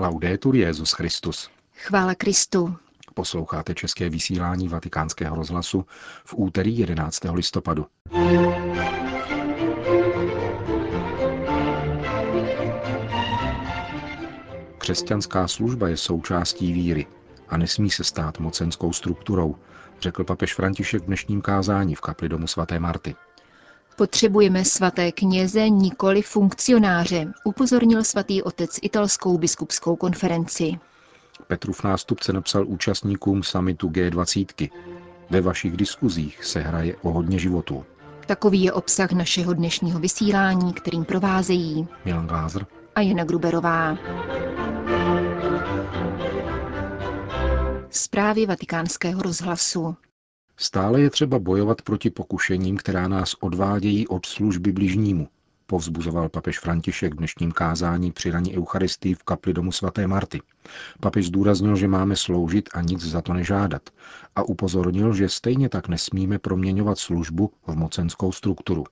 Laudetur Jezus Christus. Chvála Kristu. Posloucháte české vysílání Vatikánského rozhlasu v úterý 11. listopadu. Křesťanská služba je součástí víry a nesmí se stát mocenskou strukturou, řekl papež František v dnešním kázání v kapli domu svaté Marty. Potřebujeme svaté kněze, nikoli funkcionáře, upozornil svatý otec italskou biskupskou konferenci. Petrův nástupce napsal účastníkům samitu G20. Ve vašich diskuzích se hraje o hodně životů. Takový je obsah našeho dnešního vysílání, kterým provázejí Milan Glázer a Jana Gruberová. Zprávy vatikánského rozhlasu. Stále je třeba bojovat proti pokušením, která nás odvádějí od služby bližnímu, povzbuzoval papež František v dnešním kázání při raní Eucharistii v kapli domu svaté Marty. Papež zdůraznil, že máme sloužit a nic za to nežádat a upozornil, že stejně tak nesmíme proměňovat službu v mocenskou strukturu.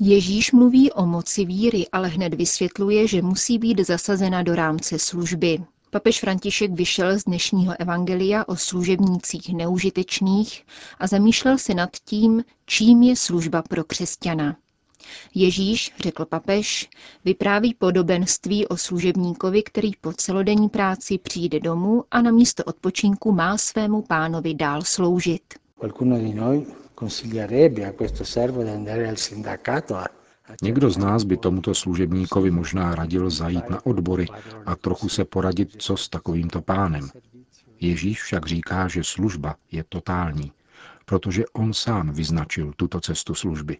Ježíš mluví o moci víry, ale hned vysvětluje, že musí být zasazena do rámce služby. Papež František vyšel z dnešního evangelia o služebnících neužitečných a zamýšlel se nad tím, čím je služba pro křesťana. Ježíš, řekl papež, vypráví podobenství o služebníkovi, který po celodenní práci přijde domů a na místo odpočinku má svému pánovi dál sloužit. Někdo z nás by tomuto služebníkovi možná radil zajít na odbory a trochu se poradit, co s takovýmto pánem. Ježíš však říká, že služba je totální, protože on sám vyznačil tuto cestu služby.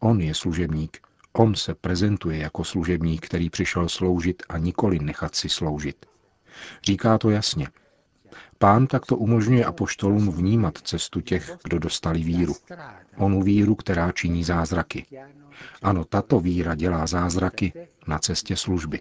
On je služebník, on se prezentuje jako služebník, který přišel sloužit a nikoli nechat si sloužit. Říká to jasně, Pán takto umožňuje apoštolům vnímat cestu těch, kdo dostali víru. Onu víru, která činí zázraky. Ano, tato víra dělá zázraky na cestě služby.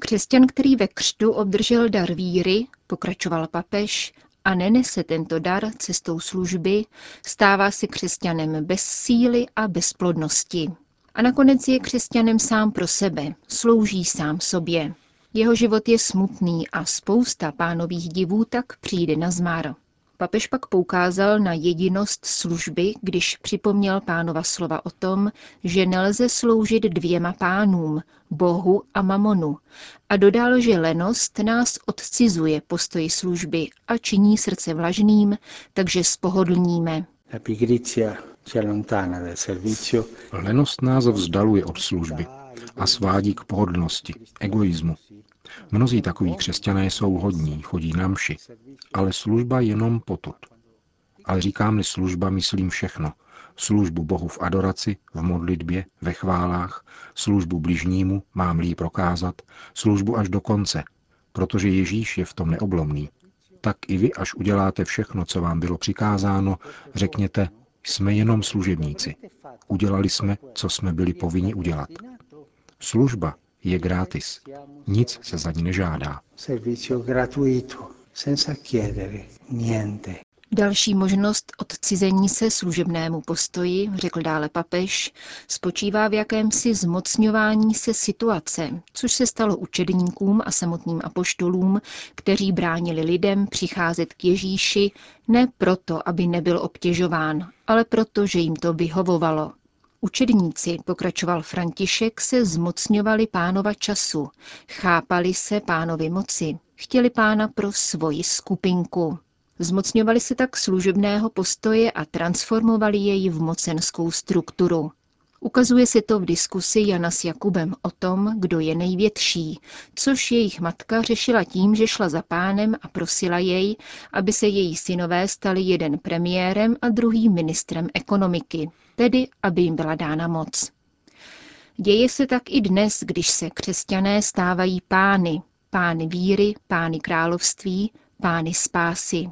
Křesťan, který ve křtu obdržel dar víry, pokračoval papež, a nenese tento dar cestou služby, stává se křesťanem bez síly a bezplodnosti. A nakonec je křesťanem sám pro sebe, slouží sám sobě. Jeho život je smutný a spousta pánových divů tak přijde na zmar. Papež pak poukázal na jedinost služby, když připomněl pánova slova o tom, že nelze sloužit dvěma pánům, Bohu a mamonu, a dodal, že lenost nás odcizuje postoji služby a činí srdce vlažným, takže spohodlníme. Lenost nás vzdaluje od služby a svádí k pohodlnosti, egoismu. Mnozí takoví křesťané jsou hodní, chodí na mši, ale služba jenom potud. Ale říkám-li služba, myslím všechno. Službu Bohu v adoraci, v modlitbě, ve chválách, službu bližnímu, mám-li prokázat, službu až do konce, protože Ježíš je v tom neoblomný. Tak i vy, až uděláte všechno, co vám bylo přikázáno, řekněte, jsme jenom služebníci. Udělali jsme, co jsme byli povinni udělat. Služba je gratis. Nic se za ní nežádá. Další možnost odcizení se služebnému postoji, řekl dále papež, spočívá v jakémsi zmocňování se situace, což se stalo učedníkům a samotným apoštolům, kteří bránili lidem přicházet k Ježíši ne proto, aby nebyl obtěžován, ale proto, že jim to vyhovovalo. Učedníci, pokračoval František, se zmocňovali pánova času, chápali se pánovi moci, chtěli pána pro svoji skupinku. Zmocňovali se tak služebného postoje a transformovali jej v mocenskou strukturu. Ukazuje se to v diskusi Jana s Jakubem o tom, kdo je největší, což jejich matka řešila tím, že šla za pánem a prosila jej, aby se její synové stali jeden premiérem a druhý ministrem ekonomiky, tedy aby jim byla dána moc. Děje se tak i dnes, když se křesťané stávají pány, pány víry, pány království, pány spásy.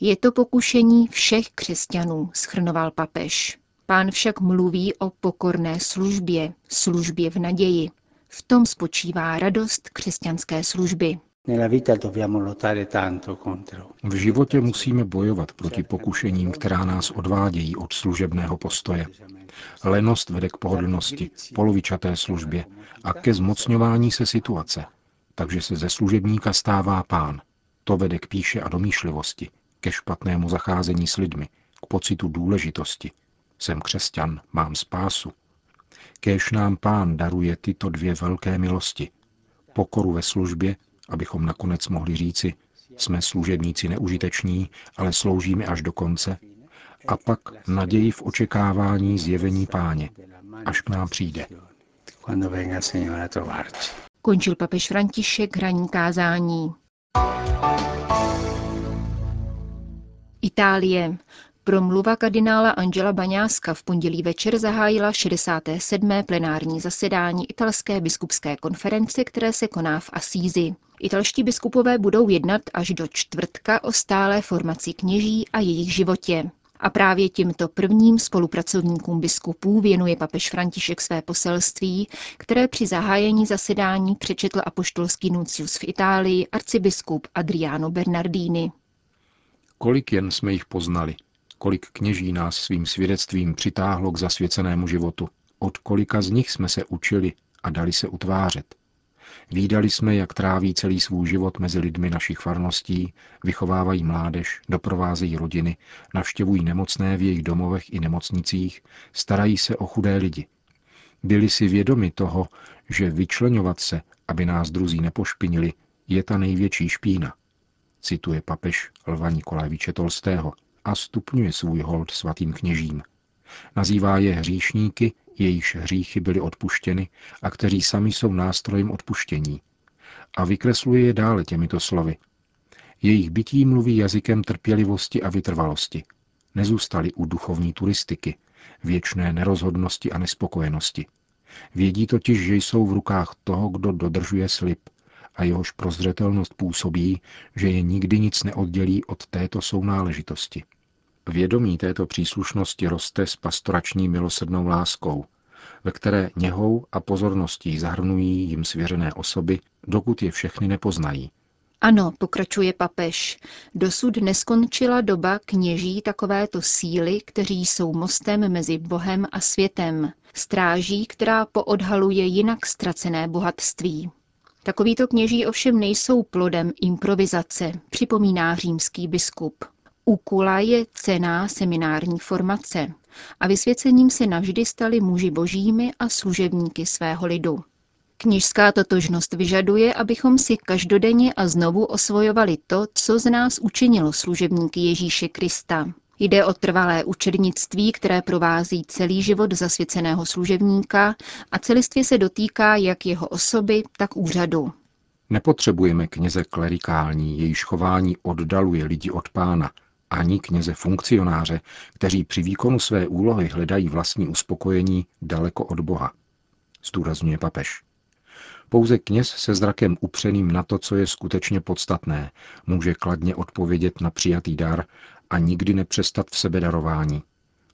Je to pokušení všech křesťanů, schrnoval papež. Pán však mluví o pokorné službě, službě v naději. V tom spočívá radost křesťanské služby. V životě musíme bojovat proti pokušením, která nás odvádějí od služebného postoje. Lenost vede k pohodlnosti, polovičaté službě a ke zmocňování se situace. Takže se ze služebníka stává pán. To vede k píše a domýšlivosti, ke špatnému zacházení s lidmi, k pocitu důležitosti. Jsem křesťan, mám spásu. Kéž nám pán daruje tyto dvě velké milosti. Pokoru ve službě, abychom nakonec mohli říci, jsme služebníci neužiteční, ale sloužíme až do konce, a pak naději v očekávání zjevení páně, až k nám přijde. Končil papež František hraní kázání. Itálie. Promluva kardinála Angela Baňáska v pondělí večer zahájila 67. plenární zasedání italské biskupské konference, které se koná v Asízi. Italští biskupové budou jednat až do čtvrtka o stálé formaci kněží a jejich životě. A právě těmto prvním spolupracovníkům biskupů věnuje papež František své poselství, které při zahájení zasedání přečetl apoštolský nuncius v Itálii arcibiskup Adriano Bernardini. Kolik jen jsme jich poznali, kolik kněží nás svým svědectvím přitáhlo k zasvěcenému životu, od kolika z nich jsme se učili a dali se utvářet. Výdali jsme, jak tráví celý svůj život mezi lidmi našich farností, vychovávají mládež, doprovázejí rodiny, navštěvují nemocné v jejich domovech i nemocnicích, starají se o chudé lidi. Byli si vědomi toho, že vyčlenovat se, aby nás druzí nepošpinili, je ta největší špína. Cituje papež Lva Nikolajeviče Tolstého a stupňuje svůj hold svatým kněžím. Nazývá je hříšníky jejichž hříchy byly odpuštěny a kteří sami jsou nástrojem odpuštění. A vykresluje je dále těmito slovy. Jejich bytí mluví jazykem trpělivosti a vytrvalosti. Nezůstali u duchovní turistiky, věčné nerozhodnosti a nespokojenosti. Vědí totiž, že jsou v rukách toho, kdo dodržuje slib a jehož prozřetelnost působí, že je nikdy nic neoddělí od této sounáležitosti. Vědomí této příslušnosti roste s pastorační milosrdnou láskou, ve které něhou a pozorností zahrnují jim svěřené osoby, dokud je všechny nepoznají. Ano, pokračuje papež, dosud neskončila doba kněží takovéto síly, kteří jsou mostem mezi Bohem a světem, stráží, která poodhaluje jinak ztracené bohatství. Takovýto kněží ovšem nejsou plodem improvizace, připomíná římský biskup. Úkula je cená seminární formace a vysvěcením se navždy stali muži božími a služebníky svého lidu. Kněžská totožnost vyžaduje, abychom si každodenně a znovu osvojovali to, co z nás učinilo služebníky Ježíše Krista. Jde o trvalé učednictví, které provází celý život zasvěceného služebníka a celistvě se dotýká jak jeho osoby, tak úřadu. Nepotřebujeme kněze klerikální, jejíž chování oddaluje lidi od pána, ani kněze funkcionáře, kteří při výkonu své úlohy hledají vlastní uspokojení daleko od Boha. Zdůrazňuje papež. Pouze kněz se zrakem upřeným na to, co je skutečně podstatné, může kladně odpovědět na přijatý dar a nikdy nepřestat v sebedarování.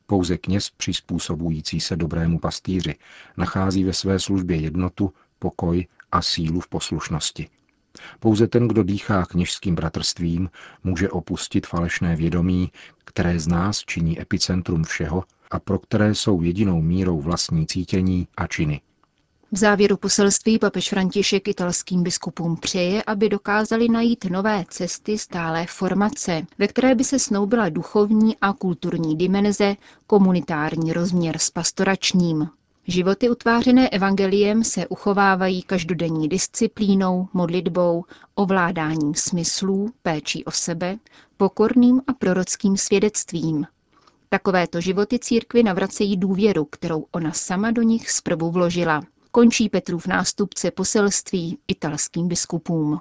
Pouze kněz přizpůsobující se dobrému pastýři nachází ve své službě jednotu, pokoj a sílu v poslušnosti. Pouze ten, kdo dýchá kněžským bratrstvím, může opustit falešné vědomí, které z nás činí epicentrum všeho a pro které jsou jedinou mírou vlastní cítění a činy. V závěru poselství papež František italským biskupům přeje, aby dokázali najít nové cesty stálé formace, ve které by se snoubila duchovní a kulturní dimenze, komunitární rozměr s pastoračním. Životy utvářené evangeliem se uchovávají každodenní disciplínou, modlitbou, ovládáním smyslů, péčí o sebe, pokorným a prorockým svědectvím. Takovéto životy církvy navracejí důvěru, kterou ona sama do nich zprvu vložila. Končí Petrův nástupce poselství italským biskupům.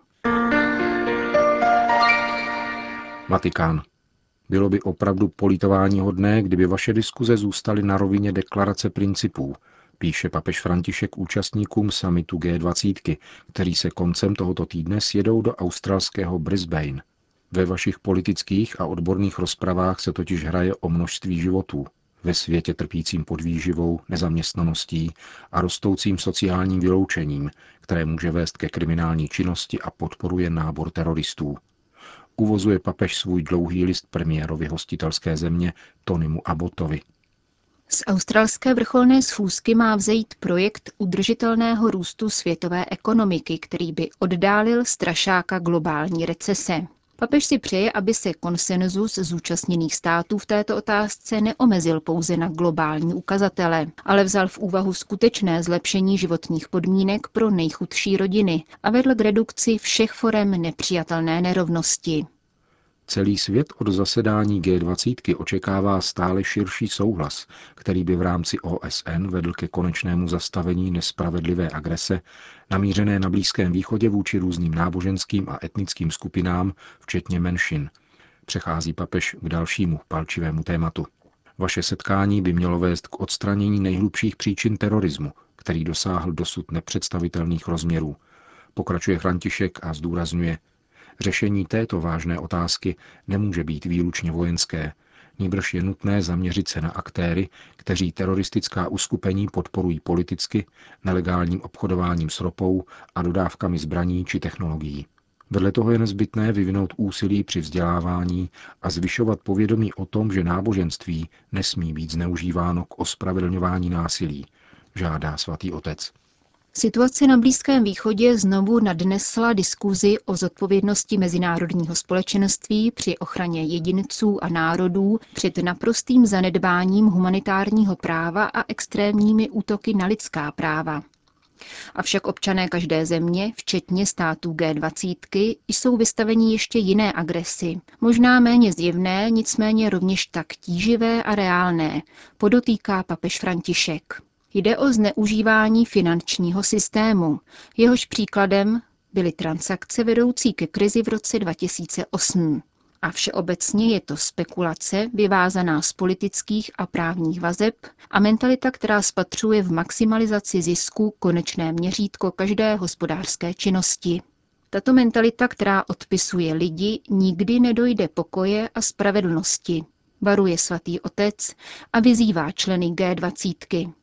Vatikán. Bylo by opravdu politování hodné, kdyby vaše diskuze zůstaly na rovině deklarace principů, píše papež František účastníkům samitu G20, který se koncem tohoto týdne sjedou do australského Brisbane. Ve vašich politických a odborných rozpravách se totiž hraje o množství životů. Ve světě trpícím podvýživou, nezaměstnaností a rostoucím sociálním vyloučením, které může vést ke kriminální činnosti a podporuje nábor teroristů. Uvozuje papež svůj dlouhý list premiérovi hostitelské země Tonymu Abotovi. Z australské vrcholné schůzky má vzejít projekt udržitelného růstu světové ekonomiky, který by oddálil strašáka globální recese. Papež si přeje, aby se konsenzus zúčastněných států v této otázce neomezil pouze na globální ukazatele, ale vzal v úvahu skutečné zlepšení životních podmínek pro nejchudší rodiny a vedl k redukci všech forem nepřijatelné nerovnosti. Celý svět od zasedání G20 očekává stále širší souhlas, který by v rámci OSN vedl ke konečnému zastavení nespravedlivé agrese, namířené na Blízkém východě vůči různým náboženským a etnickým skupinám, včetně menšin. Přechází papež k dalšímu palčivému tématu. Vaše setkání by mělo vést k odstranění nejhlubších příčin terorismu, který dosáhl dosud nepředstavitelných rozměrů. Pokračuje František a zdůrazňuje, Řešení této vážné otázky nemůže být výlučně vojenské, níbrž je nutné zaměřit se na aktéry, kteří teroristická uskupení podporují politicky, nelegálním obchodováním s ropou a dodávkami zbraní či technologií. Vedle toho je nezbytné vyvinout úsilí při vzdělávání a zvyšovat povědomí o tom, že náboženství nesmí být zneužíváno k ospravedlňování násilí, žádá svatý otec. Situace na Blízkém východě znovu nadnesla diskuzi o zodpovědnosti mezinárodního společenství při ochraně jedinců a národů před naprostým zanedbáním humanitárního práva a extrémními útoky na lidská práva. Avšak občané každé země, včetně států G20, jsou vystaveni ještě jiné agresi, možná méně zjevné, nicméně rovněž tak tíživé a reálné, podotýká papež František. Jde o zneužívání finančního systému. Jehož příkladem byly transakce vedoucí ke krizi v roce 2008. A všeobecně je to spekulace vyvázaná z politických a právních vazeb a mentalita, která spatřuje v maximalizaci zisku konečné měřítko každé hospodářské činnosti. Tato mentalita, která odpisuje lidi, nikdy nedojde pokoje a spravedlnosti, varuje svatý otec a vyzývá členy G20.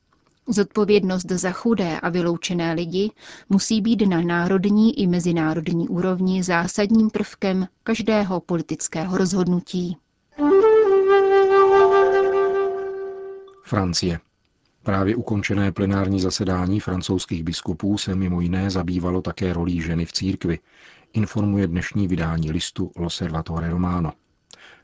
Zodpovědnost za chudé a vyloučené lidi musí být na národní i mezinárodní úrovni zásadním prvkem každého politického rozhodnutí. Francie. Právě ukončené plenární zasedání francouzských biskupů se mimo jiné zabývalo také rolí ženy v církvi, informuje dnešní vydání listu L'Osservatore Romano.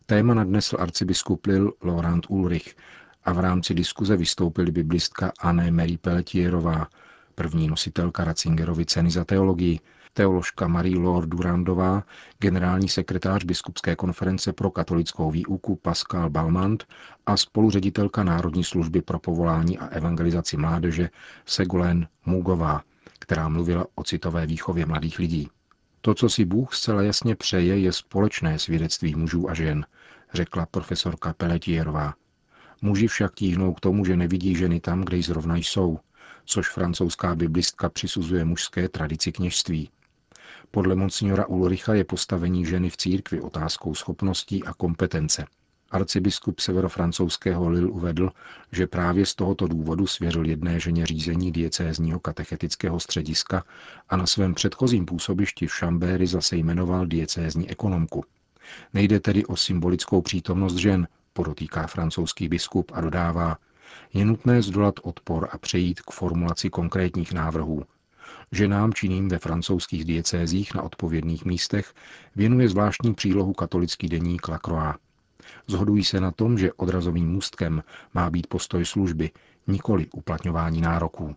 Téma nadnesl arcibiskup Lil Laurent Ulrich, a v rámci diskuze vystoupili biblistka Anne Mary Pelletierová, první nositelka Ratzingerovy ceny za teologii, teoložka Marie Lord Durandová, generální sekretář Biskupské konference pro katolickou výuku Pascal Balmant a spoluředitelka Národní služby pro povolání a evangelizaci mládeže Segulen Mugová, která mluvila o citové výchově mladých lidí. To, co si Bůh zcela jasně přeje, je společné svědectví mužů a žen, řekla profesorka Pelletierová. Muži však tíhnou k tomu, že nevidí ženy tam, kde zrovna jsou, což francouzská biblistka přisuzuje mužské tradici kněžství. Podle monsignora Ulricha je postavení ženy v církvi otázkou schopností a kompetence. Arcibiskup severofrancouzského Lil uvedl, že právě z tohoto důvodu svěřil jedné ženě řízení diecézního katechetického střediska a na svém předchozím působišti v Šambéry zase jmenoval diecézní ekonomku. Nejde tedy o symbolickou přítomnost žen, podotýká francouzský biskup a dodává, je nutné zdolat odpor a přejít k formulaci konkrétních návrhů. Ženám činným ve francouzských diecézích na odpovědných místech věnuje zvláštní přílohu katolický deník La Croix. Zhodují se na tom, že odrazovým můstkem má být postoj služby, nikoli uplatňování nároků.